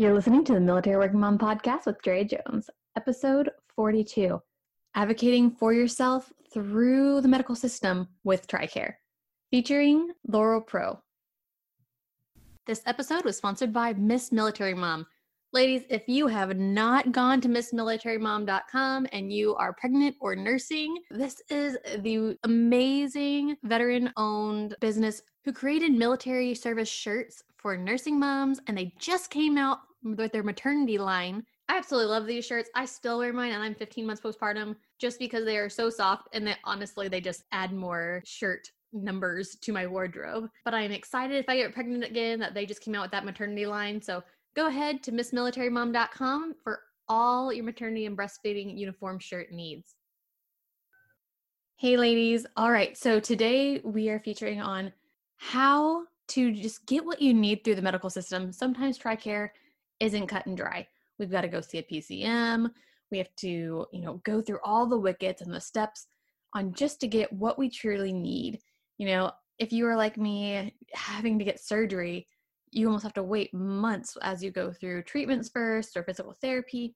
You're listening to the Military Working Mom podcast with Dre Jones, episode 42 Advocating for Yourself Through the Medical System with TRICARE, featuring Laurel Proulx. This episode was sponsored by Miss Military Mom. Ladies, if you have not gone to missmilitarymom.com and you are pregnant or nursing, this is the amazing veteran owned business who created military service shirts for nursing moms and they just came out with their maternity line. I absolutely love these shirts. I still wear mine and I'm 15 months postpartum just because they are so soft and that honestly they just add more shirt numbers to my wardrobe. But I'm excited if I get pregnant again that they just came out with that maternity line. So go ahead to missmilitarymom.com for all your maternity and breastfeeding uniform shirt needs. Hey ladies. All right. So today we are featuring on how to just get what you need through the medical system. Sometimes TRICARE isn't cut and dry. We've got to go see a PCM. We have to, you know, go through all the wickets and the steps on just to get what we truly need. You know, if you are like me having to get surgery, you almost have to wait months as you go through treatments first or physical therapy.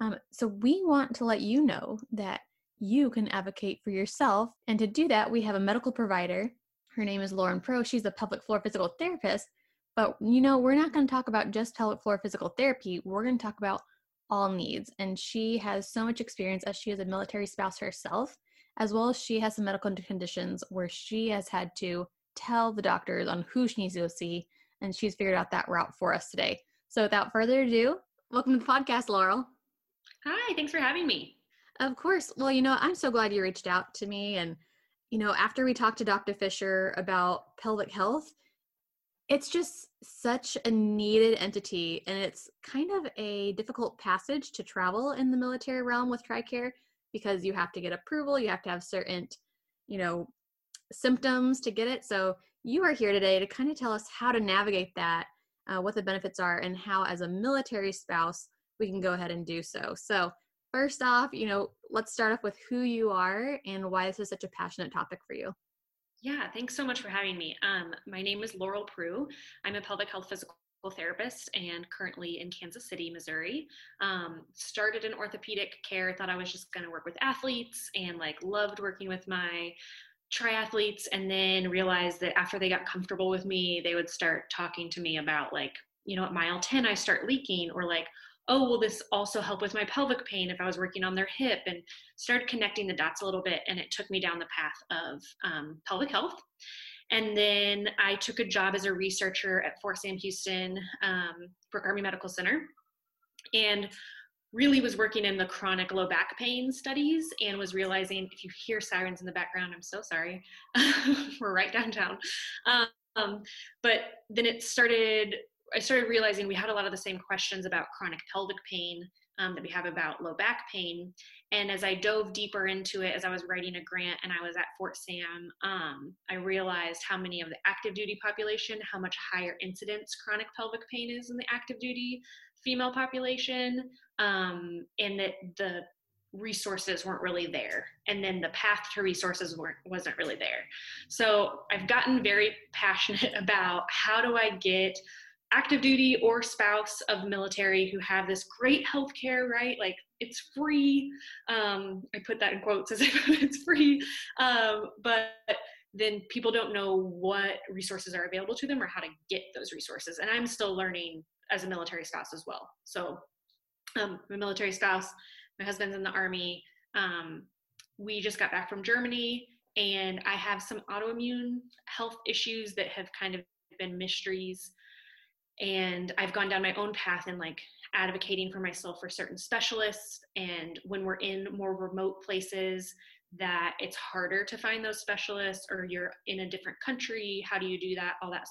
Um, so, we want to let you know that you can advocate for yourself. And to do that, we have a medical provider. Her name is Lauren Proulx. She's a pelvic floor physical therapist but you know, we're not going to talk about just pelvic floor physical therapy. We're going to talk about all needs. And she has so much experience as she is a military spouse herself, as well as she has some medical conditions where she has had to tell the doctors on who she needs to go see. And she's figured out that route for us today. So without further ado, welcome to the podcast, Laurel. Hi, thanks for having me. Of course. Well, you know, I'm so glad you reached out to me. And, you know, after we talked to Dr. Fisher about pelvic health, it's just such a needed entity and it's kind of a difficult passage to travel in the military realm with tricare because you have to get approval you have to have certain you know symptoms to get it so you are here today to kind of tell us how to navigate that uh, what the benefits are and how as a military spouse we can go ahead and do so so first off you know let's start off with who you are and why this is such a passionate topic for you yeah, thanks so much for having me. Um, my name is Laurel Proulx. I'm a pelvic health physical therapist and currently in Kansas City, Missouri. Um, started in orthopedic care, thought I was just going to work with athletes and like loved working with my triathletes and then realized that after they got comfortable with me, they would start talking to me about like, you know, at mile 10, I start leaking or like, oh, will this also help with my pelvic pain if I was working on their hip? And started connecting the dots a little bit. And it took me down the path of um, pelvic health. And then I took a job as a researcher at Fort Sam Houston um, Army Medical Center. And really was working in the chronic low back pain studies and was realizing if you hear sirens in the background, I'm so sorry. We're right downtown. Um, but then it started I started realizing we had a lot of the same questions about chronic pelvic pain um, that we have about low back pain. And as I dove deeper into it, as I was writing a grant and I was at Fort Sam, um, I realized how many of the active duty population, how much higher incidence chronic pelvic pain is in the active duty female population, um, and that the resources weren't really there and then the path to resources weren't wasn't really there so i've gotten very passionate about how do i get active duty or spouse of military who have this great health care, right? Like it's free. Um, I put that in quotes as if it's free. Um, but then people don't know what resources are available to them or how to get those resources. And I'm still learning as a military spouse as well. So um, I'm a military spouse. My husband's in the army. Um, we just got back from Germany and I have some autoimmune health issues that have kind of been mysteries and i've gone down my own path in like advocating for myself for certain specialists and when we're in more remote places that it's harder to find those specialists or you're in a different country how do you do that all that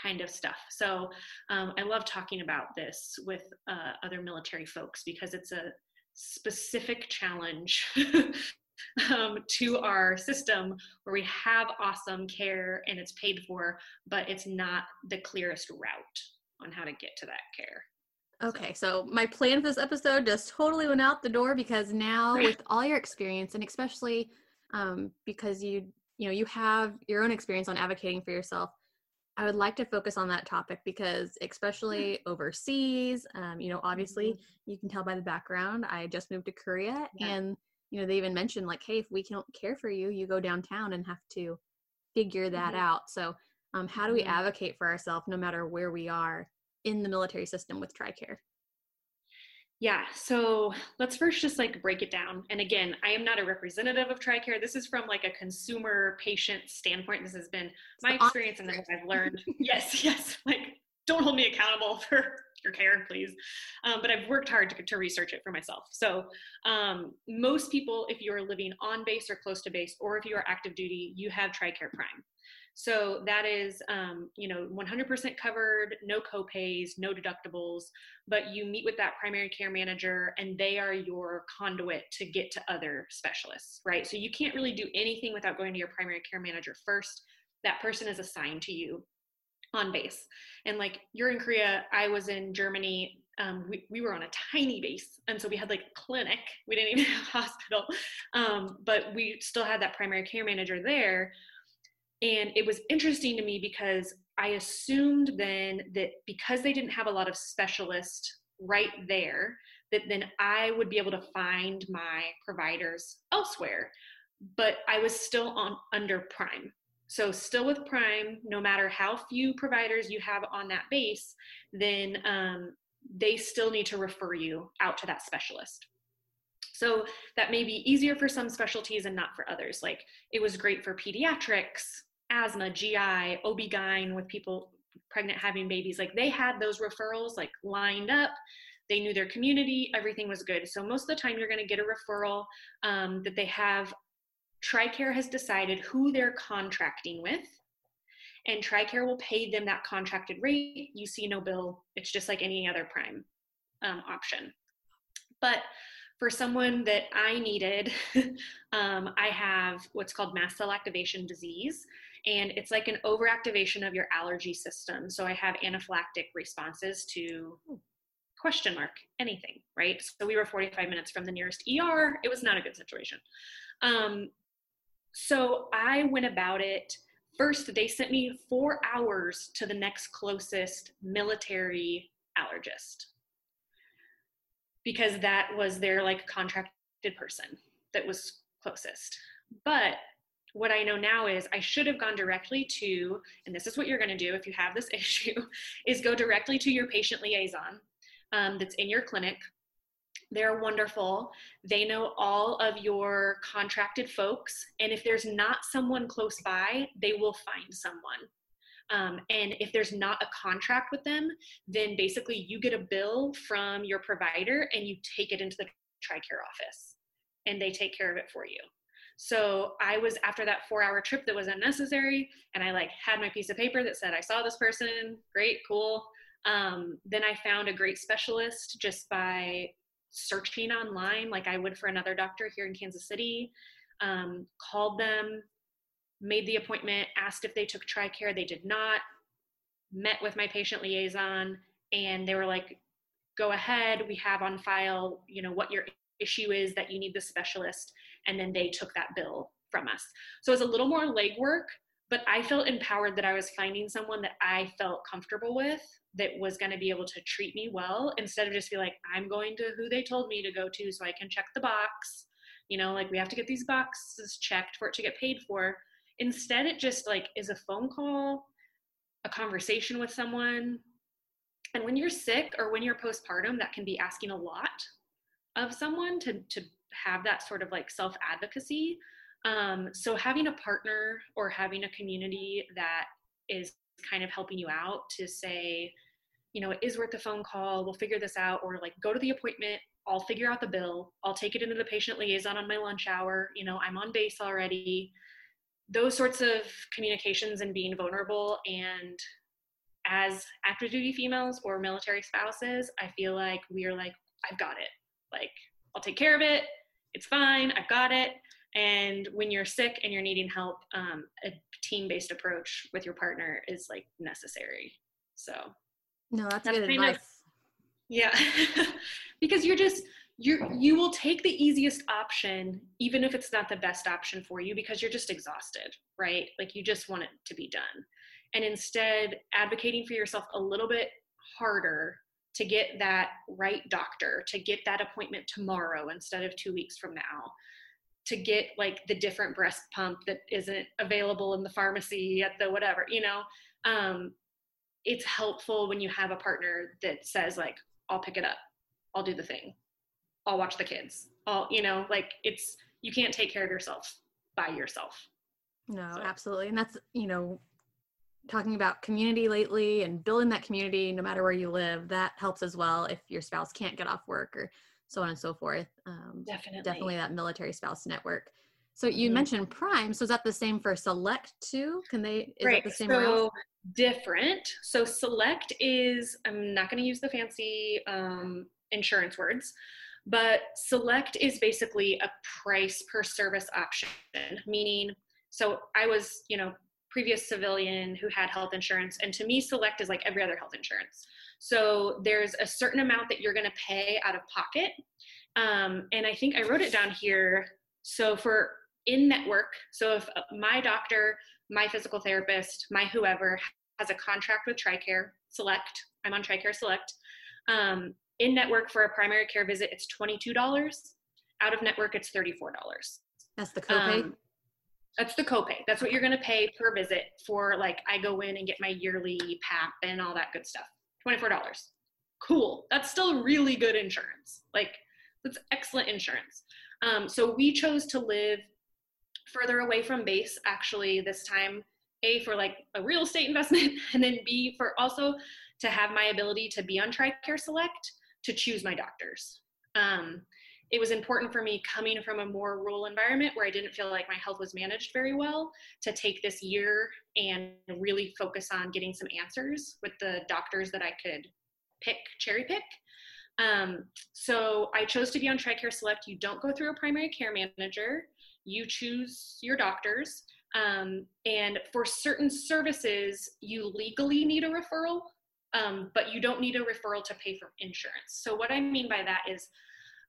kind of stuff so um, i love talking about this with uh, other military folks because it's a specific challenge um, to our system where we have awesome care and it's paid for, but it's not the clearest route on how to get to that care. Okay, so, so my plan for this episode just totally went out the door because now with all your experience and especially um, because you you know you have your own experience on advocating for yourself, I would like to focus on that topic because, especially overseas, um, you know, obviously mm-hmm. you can tell by the background. I just moved to Korea, yeah. and you know, they even mentioned like, hey, if we can't care for you, you go downtown and have to figure that mm-hmm. out. So, um, how do we mm-hmm. advocate for ourselves no matter where we are in the military system with TRICARE? Yeah, so let's first just like break it down. And again, I am not a representative of TRICARE. This is from like a consumer patient standpoint. This has been my experience and what I've learned. yes, yes. Like, don't hold me accountable for your care, please. Um, but I've worked hard to, to research it for myself. So, um, most people, if you're living on base or close to base, or if you are active duty, you have TRICARE Prime. So that is, um, you know, 100% covered, no copays, no deductibles, but you meet with that primary care manager and they are your conduit to get to other specialists, right? So you can't really do anything without going to your primary care manager first. That person is assigned to you on base. And like you're in Korea, I was in Germany. Um, we, we were on a tiny base. And so we had like a clinic. We didn't even have a hospital. Um, but we still had that primary care manager there and it was interesting to me because I assumed then that because they didn't have a lot of specialists right there, that then I would be able to find my providers elsewhere. But I was still on under Prime. So still with Prime, no matter how few providers you have on that base, then um, they still need to refer you out to that specialist. So that may be easier for some specialties and not for others. Like it was great for pediatrics, asthma, GI, OB-GYN with people pregnant having babies. Like they had those referrals like lined up. They knew their community, everything was good. So most of the time you're going to get a referral um, that they have. TRICARE has decided who they're contracting with and TRICARE will pay them that contracted rate. You see no bill. It's just like any other prime um, option. But for someone that I needed, um, I have what's called mast cell activation disease and it's like an overactivation of your allergy system. So I have anaphylactic responses to question mark anything, right? So we were 45 minutes from the nearest ER. It was not a good situation. Um, so I went about it. First, they sent me four hours to the next closest military allergist because that was their like contracted person that was closest. But what I know now is I should have gone directly to, and this is what you're going to do if you have this issue, is go directly to your patient liaison um, that's in your clinic. They're wonderful. They know all of your contracted folks. And if there's not someone close by, they will find someone. Um, and if there's not a contract with them, then basically you get a bill from your provider and you take it into the TRICARE office and they take care of it for you. So I was after that four hour trip that was unnecessary, and I like had my piece of paper that said I saw this person, great, cool. Um, then I found a great specialist just by searching online, like I would for another doctor here in Kansas City. Um, called them, made the appointment, asked if they took TRICARE. They did not. Met with my patient liaison, and they were like, "Go ahead. We have on file, you know, what your issue is that you need the specialist and then they took that bill from us. So it was a little more legwork but i felt empowered that i was finding someone that i felt comfortable with that was going to be able to treat me well instead of just be like i'm going to who they told me to go to so i can check the box. You know like we have to get these boxes checked for it to get paid for. Instead it just like is a phone call a conversation with someone and when you're sick or when you're postpartum that can be asking a lot of someone to to have that sort of like self advocacy. Um, so having a partner or having a community that is kind of helping you out to say, you know, it is worth a phone call. We'll figure this out, or like go to the appointment. I'll figure out the bill. I'll take it into the patient liaison on my lunch hour. You know, I'm on base already. Those sorts of communications and being vulnerable and as active duty females or military spouses, I feel like we are like, I've got it. Like, I'll take care of it. It's fine. I've got it. And when you're sick and you're needing help, um, a team based approach with your partner is like necessary. So, no, that's, that's good advice. Of, yeah. because you're just, you you will take the easiest option even if it's not the best option for you because you're just exhausted right like you just want it to be done and instead advocating for yourself a little bit harder to get that right doctor, to get that appointment tomorrow instead of two weeks from now, to get like the different breast pump that isn't available in the pharmacy at the whatever, you know. Um, it's helpful when you have a partner that says like, I'll pick it up, I'll do the thing, I'll watch the kids, I'll, you know, like it's you can't take care of yourself by yourself. No, so. absolutely. And that's, you know, talking about community lately and building that community no matter where you live, that helps as well if your spouse can't get off work or so on and so forth. Um, definitely. Definitely that military spouse network. So you mm-hmm. mentioned Prime. So is that the same for Select too? Can they, is right. the same so, different. So Select is, I'm not going to use the fancy um, insurance words, but Select is basically a price per service option, meaning, so I was, you know, previous civilian who had health insurance, and to me, Select is like every other health insurance. So there's a certain amount that you're going to pay out of pocket. Um, and I think I wrote it down here. So for in network, so if my doctor, my physical therapist, my whoever has a contract with TRICARE Select, I'm on TRICARE Select. Um, in network for a primary care visit, it's $22. Out of network, it's $34. That's the copay? Um, that's the copay. That's what you're going to pay per visit for, like, I go in and get my yearly PAP and all that good stuff. $24. Cool. That's still really good insurance. Like, that's excellent insurance. Um, so we chose to live further away from base actually this time a for like a real estate investment and then b for also to have my ability to be on tricare select to choose my doctors. Um, it was important for me coming from a more rural environment where I didn't feel like my health was managed very well to take this year and really focus on getting some answers with the doctors that I could pick, cherry pick. Um, so I chose to be on TRICARE Select. You don't go through a primary care manager, you choose your doctors. Um, and for certain services, you legally need a referral um, but you don't need a referral to pay for insurance. So what I mean by that is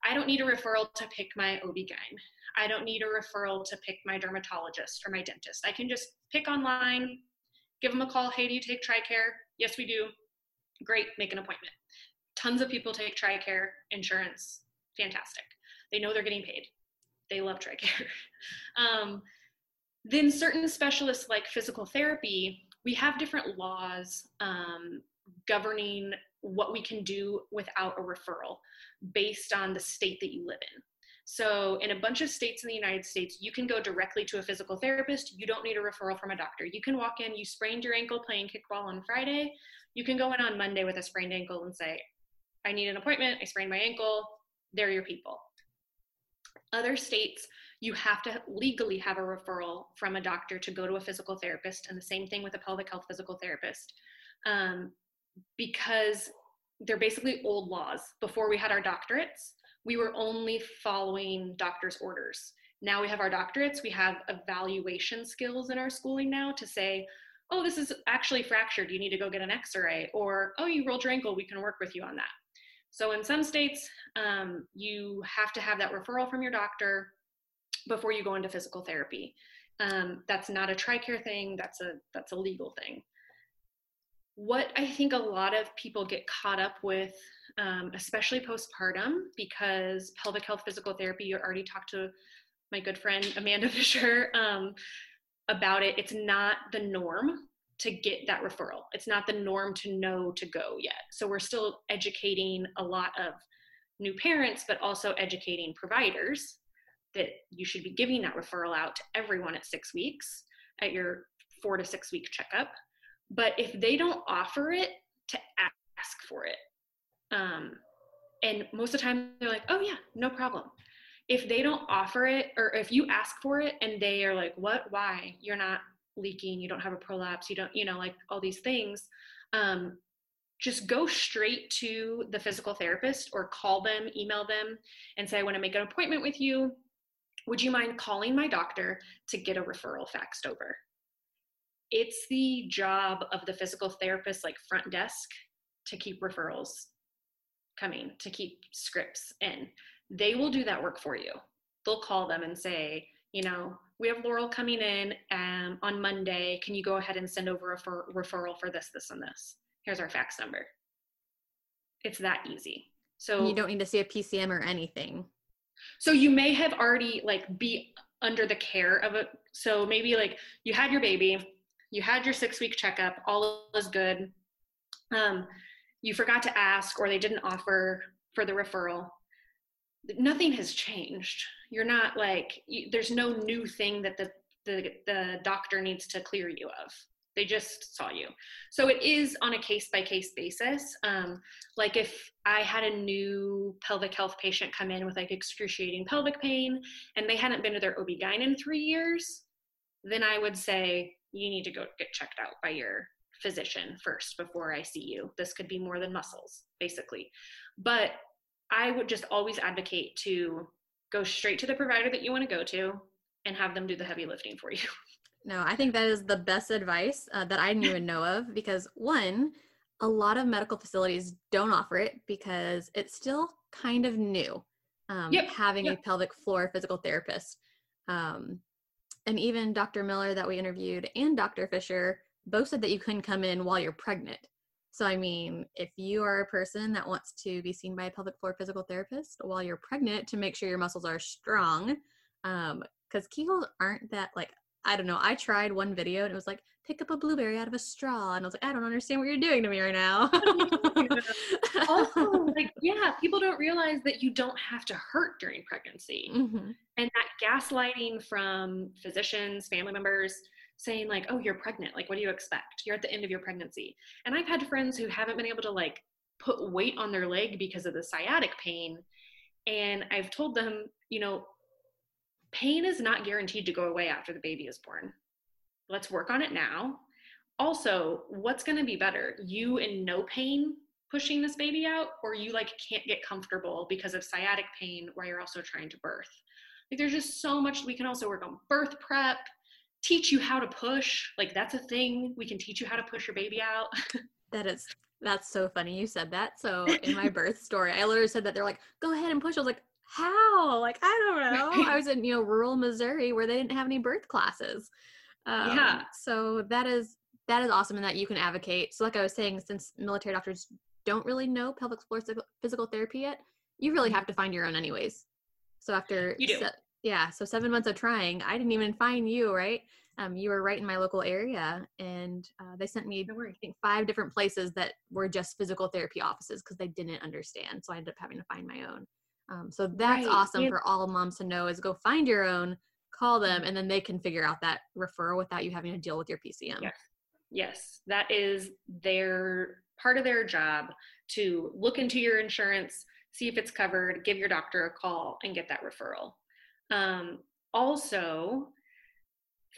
I don't need a referral to pick my OB-GYN. I don't need a referral to pick my dermatologist or my dentist. I can just pick online, give them a call. Hey, do you take TRICARE? Yes, we do. Great, make an appointment. Tons of people take TRICARE insurance. Fantastic. They know they're getting paid. They love TRICARE. um, then certain specialists like physical therapy, we have different laws um, governing what we can do without a referral based on the state that you live in. So, in a bunch of states in the United States, you can go directly to a physical therapist. You don't need a referral from a doctor. You can walk in, you sprained your ankle playing kickball on Friday. You can go in on Monday with a sprained ankle and say, I need an appointment. I sprained my ankle. They're your people. Other states, you have to legally have a referral from a doctor to go to a physical therapist, and the same thing with a pelvic health physical therapist. Um, because they're basically old laws. Before we had our doctorates, we were only following doctor's orders. Now we have our doctorates, we have evaluation skills in our schooling now to say, oh, this is actually fractured, you need to go get an x ray, or oh, you rolled your ankle, we can work with you on that. So in some states, um, you have to have that referral from your doctor before you go into physical therapy. Um, that's not a TRICARE thing, that's a, that's a legal thing what I think a lot of people get caught up with, um, especially postpartum, because pelvic health physical therapy, you already talked to my good friend Amanda Fisher um, about it. It's not the norm to get that referral. It's not the norm to know to go yet. So we're still educating a lot of new parents, but also educating providers that you should be giving that referral out to everyone at six weeks at your four to six week checkup but if they don't offer it to ask for it. Um, and most of the time they're like oh yeah no problem. If they don't offer it or if you ask for it and they are like what? Why? You're not leaking you don't have a prolapse you don't you know like all these things um, just go straight to the physical therapist or call them email them and say i want to make an appointment with you. Would you mind calling my doctor to get a referral faxed over it's the job of the physical therapist like front desk to keep referrals coming to keep scripts in they will do that work for you they'll call them and say you know we have Laurel coming in um, on Monday. Can you go ahead and send over a for- referral for this, this, and this? Here's our fax number. It's that easy. So you don't need to see a PCM or anything. So you may have already like be under the care of a So maybe like you had your baby, you had your six week checkup, all was good. Um, you forgot to ask or they didn't offer for the referral. Nothing has changed. You're not like you, there's no new thing that the, the the doctor needs to clear you of. They just saw you. So it is on a case by case basis. Um, like if I had a new pelvic health patient come in with like excruciating pelvic pain and they hadn't been to their OB-GYN in three years, then I would say, you need to go get checked out by your physician first before I see you. This could be more than muscles, basically. But I would just always advocate to go straight to the provider that you want to go to and have them do the heavy lifting for you. No, I think that is the best advice uh, that I didn't even know of because one, a lot of medical facilities don't offer it because it's still kind of new. Um, Yep, having yep. a pelvic floor physical therapist. Um, and even Dr. Miller that we interviewed and Dr. Fisher both said that you couldn't come in while you're pregnant. So, I mean, if you are a person that wants to be seen by a pelvic floor physical therapist while you're pregnant to make sure your muscles are strong, um, because Kegels aren't that like, I don't know. I tried one video and it was like, pick up a blueberry out of a straw. And I was like, I don't understand what you're doing to me right now. also, like, yeah, people don't realize that you don't have to hurt during pregnancy. Mhm. And that gaslighting from physicians, family members saying, like, oh, you're pregnant. Like, what do you expect? You're at the end of your pregnancy. And I've had friends who haven't been able to, like, put weight on their leg because of the sciatic pain. And I've told them, you know, pain is not guaranteed to go away after the baby is born. Let's work on it now. Also, what's going to be better? You in no pain pushing this baby out or you like can't get comfortable because of sciatic pain while you're also trying to birth. Like there's just so much we can also work on birth prep, teach you how to push. Like that's a thing. We can teach you how to push your baby out. That is that's so funny you said that. So in my birth story, I literally said that they're like, go ahead and push. I was like, how? Like I don't know. I was in you know rural Missouri where they didn't have any birth classes. Um, Yeah. So that is that is awesome, and that you can advocate. So like I was saying, since military doctors don't really know pelvic floor physical- therapy yet, you really have to find your own anyways. So after You do. se- yeah, so seven months of trying, I didn't even find you right. Um, you were right in my local area, and uh, they sent me. I think five different places that were just physical therapy offices because they didn't understand. So I ended up having to find my own. Um, so that's Right, awesome and- for all moms to know is go find your own, call them, and then they can figure out that referral without you having to deal with your PCM. Yeah. Yes, that is their part of their job to look into your insurance, see if it's covered, give your doctor a call, and get that referral. Um, also,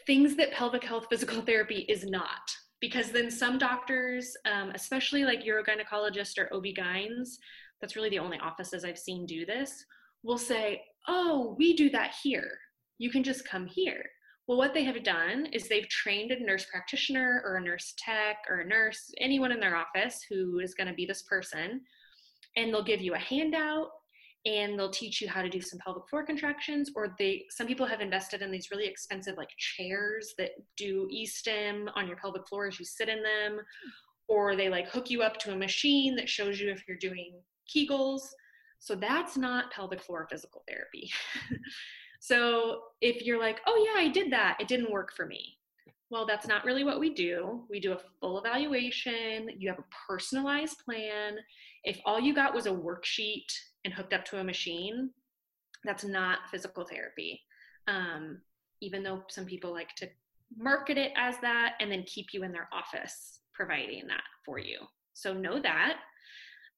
things that pelvic health physical therapy is not, because then some doctors, um, especially like urogynecologists or OB-GYNs, that's really the only offices I've seen do this, will say, oh, we do that here. You can just come here. Well, what they have done is they've trained a nurse practitioner or a nurse tech or a nurse, anyone in their office who is going to be this person, and they'll give you a handout and they'll teach you how to do some pelvic floor contractions or they some people have invested in these really expensive like chairs that do e-stim on your pelvic floor as you sit in them or they like hook you up to a machine that shows you if you're doing kegels so that's not pelvic floor physical therapy. So if you're like oh yeah i did that. It didn't work for me. Well that's not really what we do. We do a full evaluation. You have a personalized plan. If all you got was a worksheet and hooked up to a machine, that's not physical therapy. Um, even though some people like to market it as that and then keep you in their office providing that for you. So know that.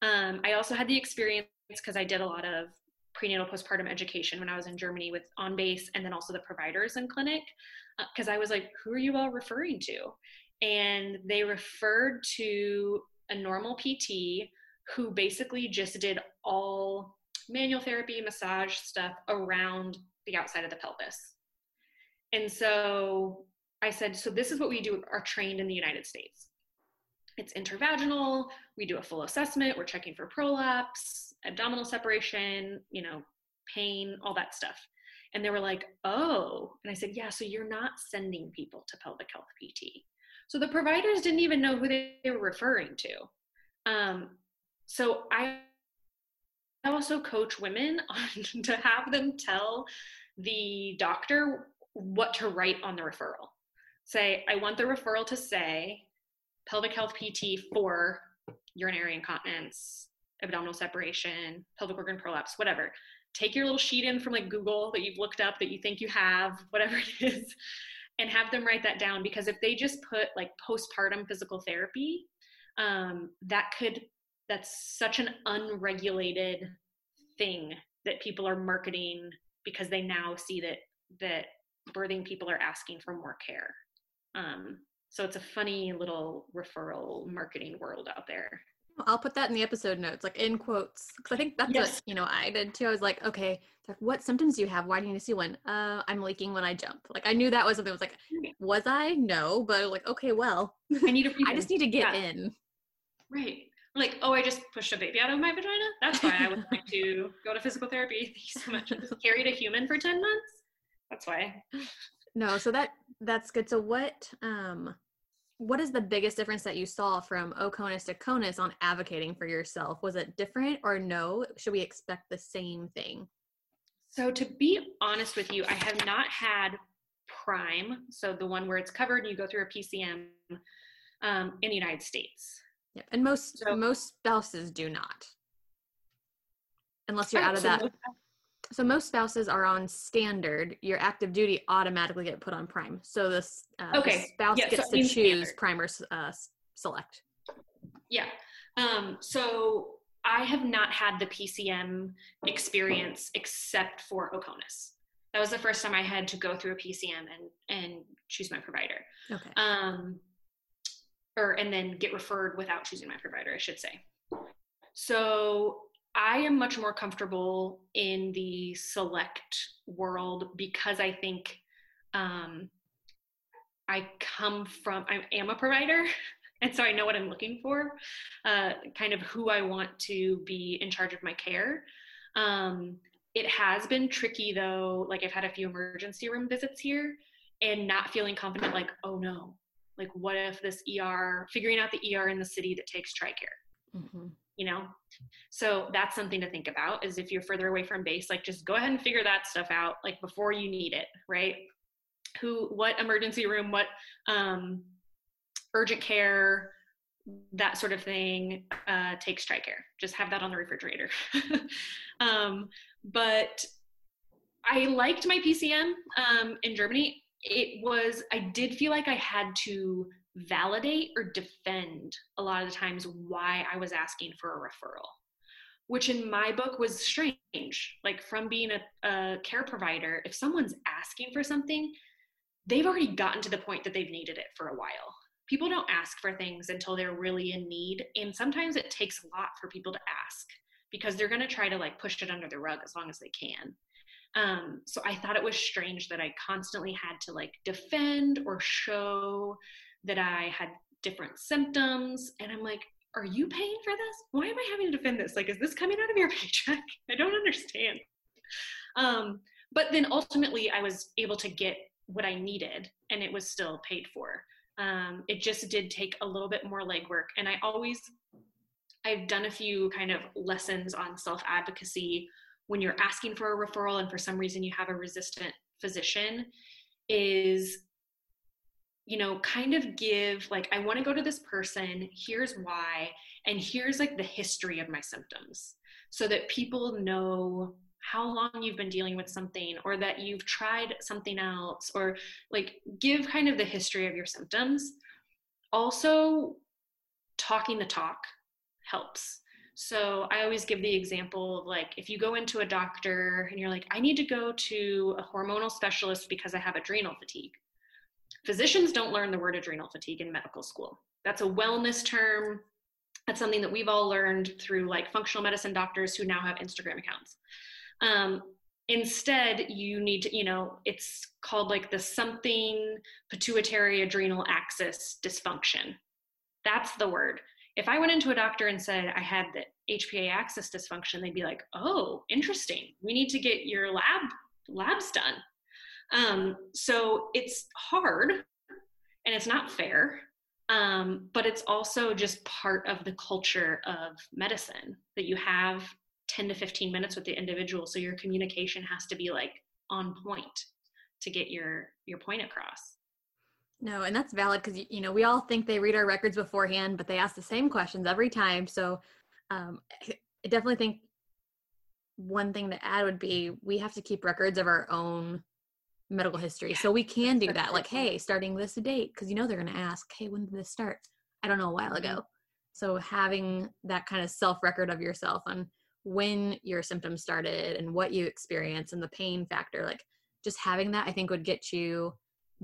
Um, I also had the experience because I did a lot of prenatal postpartum education when I was in Germany with on base and then also the providers in clinic because I was like, who are you all referring to? And they referred to a normal PT who basically just did all manual therapy, massage stuff around the outside of the pelvis. And so I said, so this is what we do, are trained in the United States. It's intravaginal, we do a full assessment, we're checking for prolapse, abdominal separation, you know, pain, all that stuff. And they were like, oh. And I said, yeah, so you're not sending people to pelvic health PT. So the providers didn't even know who they were referring to. Um, so I also coach women on to have them tell the doctor what to write on the referral. Say, I want the referral to say pelvic health PT for urinary incontinence, abdominal separation, pelvic organ prolapse, whatever. Take your little sheet in from like Google that you've looked up that you think you have, whatever it is, and have them write that down because if they just put like postpartum physical therapy, um, that could that's such an unregulated thing that people are marketing because they now see that that birthing people are asking for more care. Um, so it's a funny little referral marketing world out there. I'll put that in the episode notes, like in quotes, because I think that's yes. what you know I did too. I was like, okay, like what symptoms do you have? Why do you need to see one? Uh, I'm leaking when I jump. Like I knew that was something. I was like, was I? No, but like, okay, well, I need to. I just need to get yeah. in. Right. Like, oh, I just pushed a baby out of my vagina. That's why I would like to go to physical therapy. Thank you so much. I carried a human for ten months. That's why. No, so that that's good. So what um what is the biggest difference that you saw from Oconus to Conus on advocating for yourself? Was it different or no? Should we expect the same thing? So, to be honest with you, I have not had Prime, so the one where it's covered and you go through a PCM um, in the United States. Yep, and most so, most spouses do not, unless you're out of that so most spouses are on standard. Your active duty automatically get put on prime. So this uh, okay. the spouse yeah, gets so to choose standard. prime or uh, select. Yeah. Um, so I have not had the PCM experience except for Oconus. That was the first time I had to go through a PCM and and choose my provider. Okay. Um, or and then get referred without choosing my provider, I should say. So I am much more comfortable in the select world because I think um, I come from, I am a provider. And so I know what I'm looking for, uh, kind of who I want to be in charge of my care. Um, it has been tricky though. Like I've had a few emergency room visits here and not feeling confident, like, oh no, like what if this ER, figuring out the ER in the city that takes TRICARE. Mm-hmm you know so that's something to think about is if you're further away from base like just go ahead and figure that stuff out like before you need it right who what emergency room what um urgent care that sort of thing uh, takes TRICARE. Just have that on the refrigerator. um, but I liked my PCM um, in Germany. It was, I did feel like I had to validate or defend a lot of the times why I was asking for a referral, which in my book was strange. Like, from being a, a, care provider, if someone's asking for something, they've already gotten to the point that they've needed it for a while. People don't ask for things until they're really in need. And sometimes it takes a lot for people to ask because they're going to try to like push it under the rug as long as they can. Um, so I thought it was strange that I constantly had to like defend or show that I had different symptoms. And I'm like, are you paying for this? Why am I having to defend this? Like, is this coming out of your paycheck? I don't understand. Um, but then ultimately, I was able to get what I needed and it was still paid for. Um, it just did take a little bit more legwork. And I always, I've done a few kind of lessons on self advocacy when you're asking for a referral and for some reason you have a resistant physician is you know, kind of give like, I want to go to this person, here's why, and here's like the history of my symptoms so that people know how long you've been dealing with something or that you've tried something else or like give kind of the history of your symptoms. Also, talking the talk helps. So I always give the example of like if you go into a doctor and you're like, I need to go to a hormonal specialist because I have adrenal fatigue. Physicians don't learn the word adrenal fatigue in medical school. That's a wellness term. That's something that we've all learned through like functional medicine doctors who now have Instagram accounts. Um, instead, you need to, you know, it's called like the something pituitary adrenal axis dysfunction. That's the word. If I went into a doctor and said I had the HPA axis dysfunction, they'd be like, oh, interesting. We need to get your lab labs done. Um, so it's hard and it's not fair, um, but it's also just part of the culture of medicine that you have 10 to 15 minutes with the individual. So your communication has to be like on point to get your your point across. No, and that's valid because you know we all think they read our records beforehand, but they ask the same questions every time. So um, I definitely think one thing to add would be we have to keep records of our own medical history. So we can do that. Like, hey, starting this date, because you know they're going to ask, hey, when did this start? I don't know, a while ago. Mm-hmm. So having that kind of self record of yourself on when your symptoms started and what you experienced and the pain factor, like just having that, I think would get you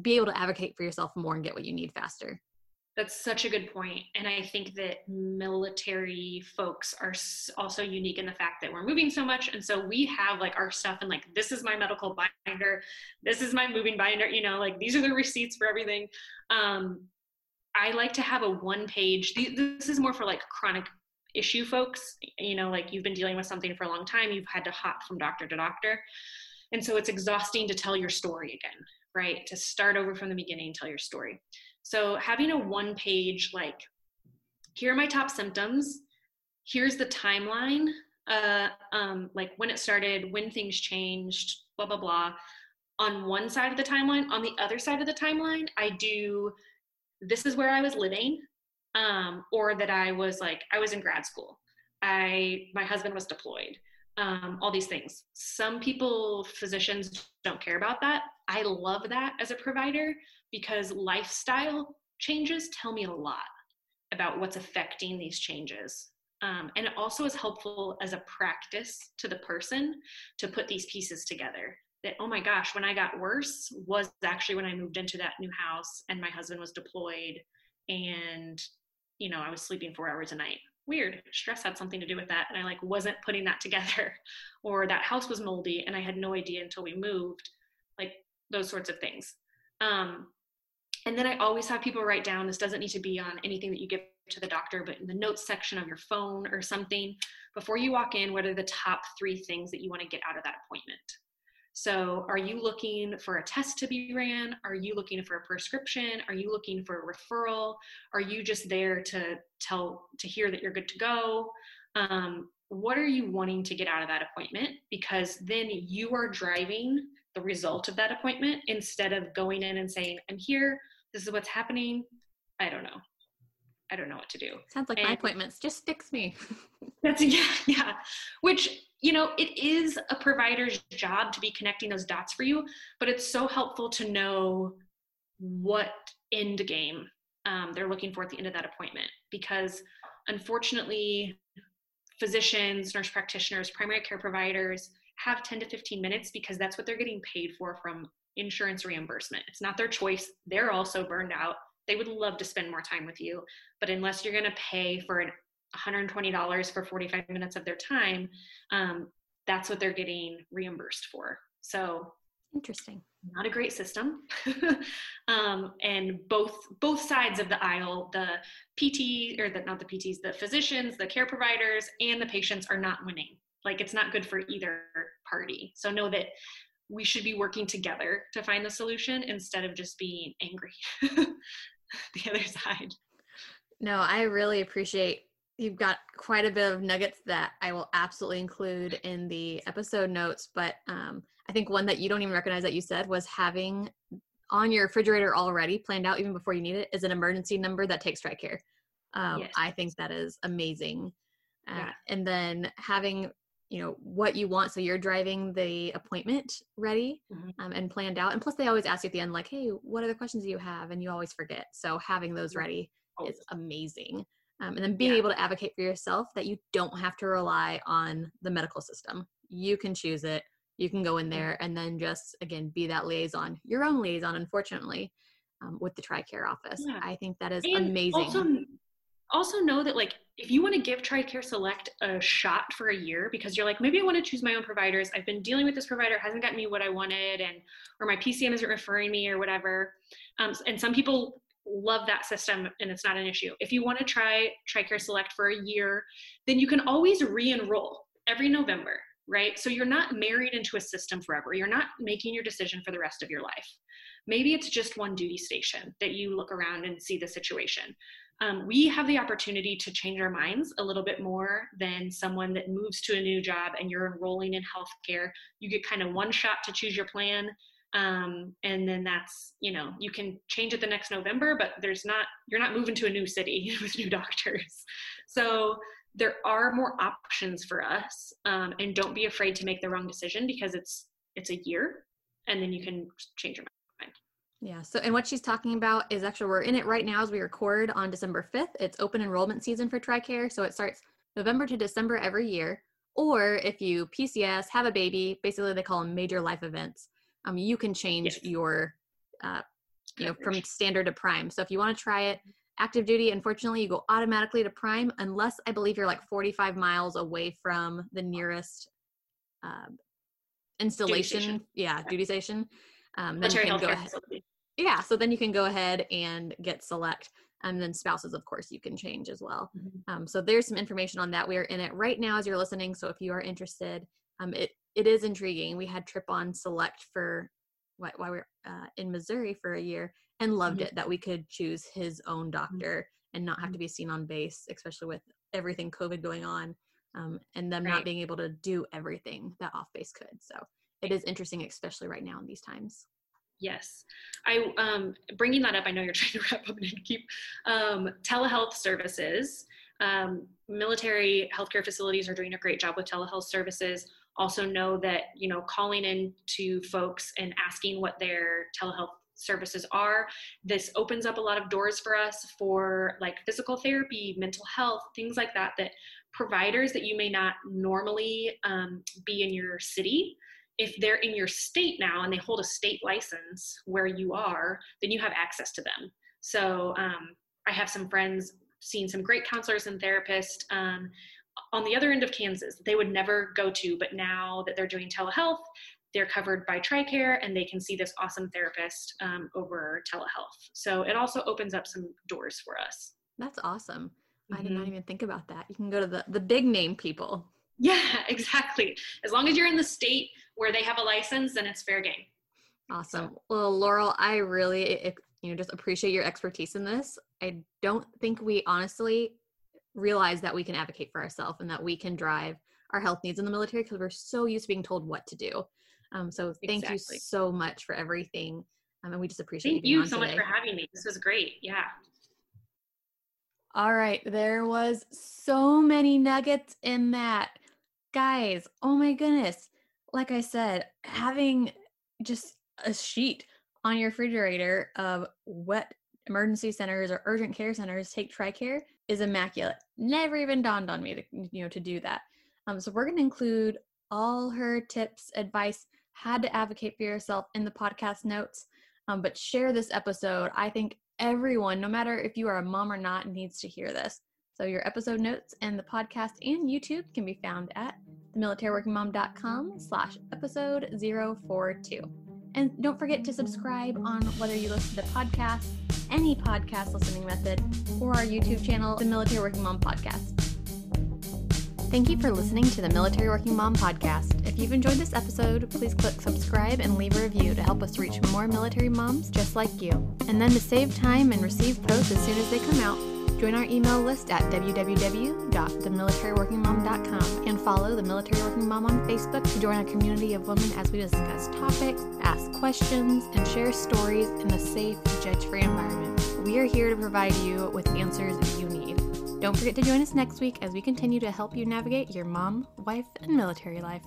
be able to advocate for yourself more and get what you need faster. That's such a good point. And I think that military folks are also unique in the fact that we're moving so much. And so we have like our stuff and like, this is my medical binder, this is my moving binder, you know, like these are the receipts for everything. Um, I like to have a one page, this is more for like chronic issue folks, you know, like you've been dealing with something for a long time, you've had to hop from doctor to doctor. And so it's exhausting to tell your story again, right? To start over from the beginning, tell your story. So having a one page, like, here are my top symptoms, here's the timeline, uh, um, like when it started, when things changed, blah, blah, blah. On one side of the timeline, on the other side of the timeline, I do this is where I was living, um, or that I was like, I was in grad school. I, my husband was deployed. Um, all these things. Some people, physicians, don't care about that. I love that as a provider because lifestyle changes tell me a lot about what's affecting these changes. Um, and it also is helpful as a practice to the person to put these pieces together that, oh my gosh, when I got worse was actually when I moved into that new house and my husband was deployed and, you know, I was sleeping four hours a night. Weird. Stress had something to do with that. And I like wasn't putting that together. or that house was moldy and I had no idea until we moved. Like those sorts of things. Um, and then I always have people write down this doesn't need to be on anything that you give to the doctor, but in the notes section of your phone or something. Before you walk in, what are the top three things that you want to get out of that appointment? So, are you looking for a test to be ran? Are you looking for a prescription? Are you looking for a referral? Are you just there to tell to hear that you're good to go? Um, what are you wanting to get out of that appointment? Because then you are driving the result of that appointment instead of going in and saying, I'm here, this is what's happening. I don't know. I don't know what to do. Sounds like and my appointments. Just fix me. that's yeah, yeah. Which you know, it is a provider's job to be connecting those dots for you, but it's so helpful to know what end game um, they're looking for at the end of that appointment because unfortunately, physicians, nurse practitioners, primary care providers have 10 to 15 minutes because that's what they're getting paid for from insurance reimbursement. It's not their choice. They're also burned out. They would love to spend more time with you, but unless you're going to pay for an $120 for 45 minutes of their time, um, that's what they're getting reimbursed for. So interesting. Not a great system. um, and both both sides of the aisle, the PT or the not the PTs, the physicians, the care providers, and the patients are not winning. Like it's not good for either party. So know that we should be working together to find the solution instead of just being angry the other side. No, I really appreciate you've got quite a bit of nuggets that I will absolutely include in the episode notes. But um, I think one that you don't even recognize that you said was having on your refrigerator already planned out even before you need it is an emergency number that takes TRICARE. Um, yes. I think that is amazing. Uh, yeah. And then having you know what you want so you're driving the appointment ready mm-hmm. um, and planned out and plus they always ask you at the end like hey what other questions do you have and you always forget so having those ready oh. is amazing um, and then being yeah. able to advocate for yourself that you don't have to rely on the medical system you can choose it you can go in there and then just again be that liaison your own liaison unfortunately um, with the tricare office yeah. i think that is and amazing also, also know that like if you want to give TRICARE Select a shot for a year because you're like, maybe I want to choose my own providers. I've been dealing with this provider, hasn't gotten me what I wanted, and or my PCM isn't referring me or whatever. Um, and some people love that system and it's not an issue. If you want to try TRICARE Select for a year, then you can always re-enroll every November. right? So you're not married into a system forever. You're not making your decision for the rest of your life. Maybe it's just one duty station that you look around and see the situation. Um, we have the opportunity to change our minds a little bit more than someone that moves to a new job and you're enrolling in healthcare. You get kind of one shot to choose your plan. Um, and then that's, you know, you can change it the next November, but there's not, you're not moving to a new city with new doctors. So there are more options for us um, and don't be afraid to make the wrong decision because it's it's a year and then you can change your mind yeah so and what she's talking about is actually we're in it right now as we record on december 5th it's open enrollment season for tricare so it starts november to december every year or if you pcs have a baby basically they call them major life events um, you can change yes. your uh, you know from standard to prime so if you want to try it active duty, unfortunately, you go automatically to prime unless I believe you're like 45 miles away from the nearest uh, installation. Yeah, duty station. Um, then you can go ahead. Facility. Yeah, so then you can go ahead and get select. And then spouses, of course, you can change as well. Mm-hmm. Um, so there's some information on that. We are in it right now as you're listening. So if you are interested, um, it it is intriguing. We had Trip on Select for why, why we're uh, in Missouri for a year, and loved mm-hmm. it that we could choose his own mm-hmm. doctor mm-hmm. and not have to mm-hmm. be seen on base, especially with everything COVID going on um, and them right. not being able to do everything that off base could. So it is interesting, especially right now in these times. Yes, I um, bringing that up. I know you're trying to wrap up and keep um, telehealth services. Um, military healthcare facilities are doing a great job with telehealth services. Also, know that you know calling in to folks and asking what their telehealth services are. This opens up a lot of doors for us for like physical therapy, mental health, things like that, that providers that you may not normally um, be in your city. If they're in your state now and they hold a state license where you are, then you have access to them. So um, I have some friends seen some great counselors and therapists um, on the other end of Kansas they would never go to, but now that they're doing telehealth, they're covered by TRICARE and they can see this awesome therapist um, over telehealth. So it also opens up some doors for us. That's awesome. Mm-hmm. I did not mm-hmm. even think about that. You can go to the, the big name people. Yeah, exactly. As long as you're in the state where they have a license, then it's fair game. Awesome. Well, Laurel, I really you know just appreciate your expertise in this. I don't think we honestly realize that we can advocate for ourselves and that we can drive our health needs in the military because we're so used to being told what to do. Um, so thank exactly. you so much for everything. Um, and we just appreciate you. thank you, you so today. much for having me. This was great. Yeah. All right. There was so many nuggets in that. Guys, oh my goodness. Like I said, having just a sheet on your refrigerator of what emergency centers or urgent care centers take TRICARE is immaculate. Never even dawned on me to you know to do that. Um, so we're going to include all her tips, advice, had to advocate for yourself in the podcast notes. Um, but share this episode. I think everyone, no matter if you are a mom or not, needs to hear this. So your episode notes and the podcast and YouTube can be found at themilitaryworkingmom.com slash episode 042. And don't forget to subscribe on whether you listen to podcasts, any podcast listening method, or our YouTube channel, The Military Working Mom Podcast. Thank you for listening to the Military Working Mom podcast. If you've enjoyed this episode, please click subscribe and leave a review to help us reach more military moms just like you. And then to save time and receive posts as soon as they come out, join our email list at www.themilitaryworkingmom.com and follow the Military Working Mom on Facebook to join our community of women as we discuss topics, ask questions, and share stories in a safe, judge-free environment. We are here to provide you with answers you need. Don't forget to join us next week as we continue to help you navigate your mom, wife, and military life.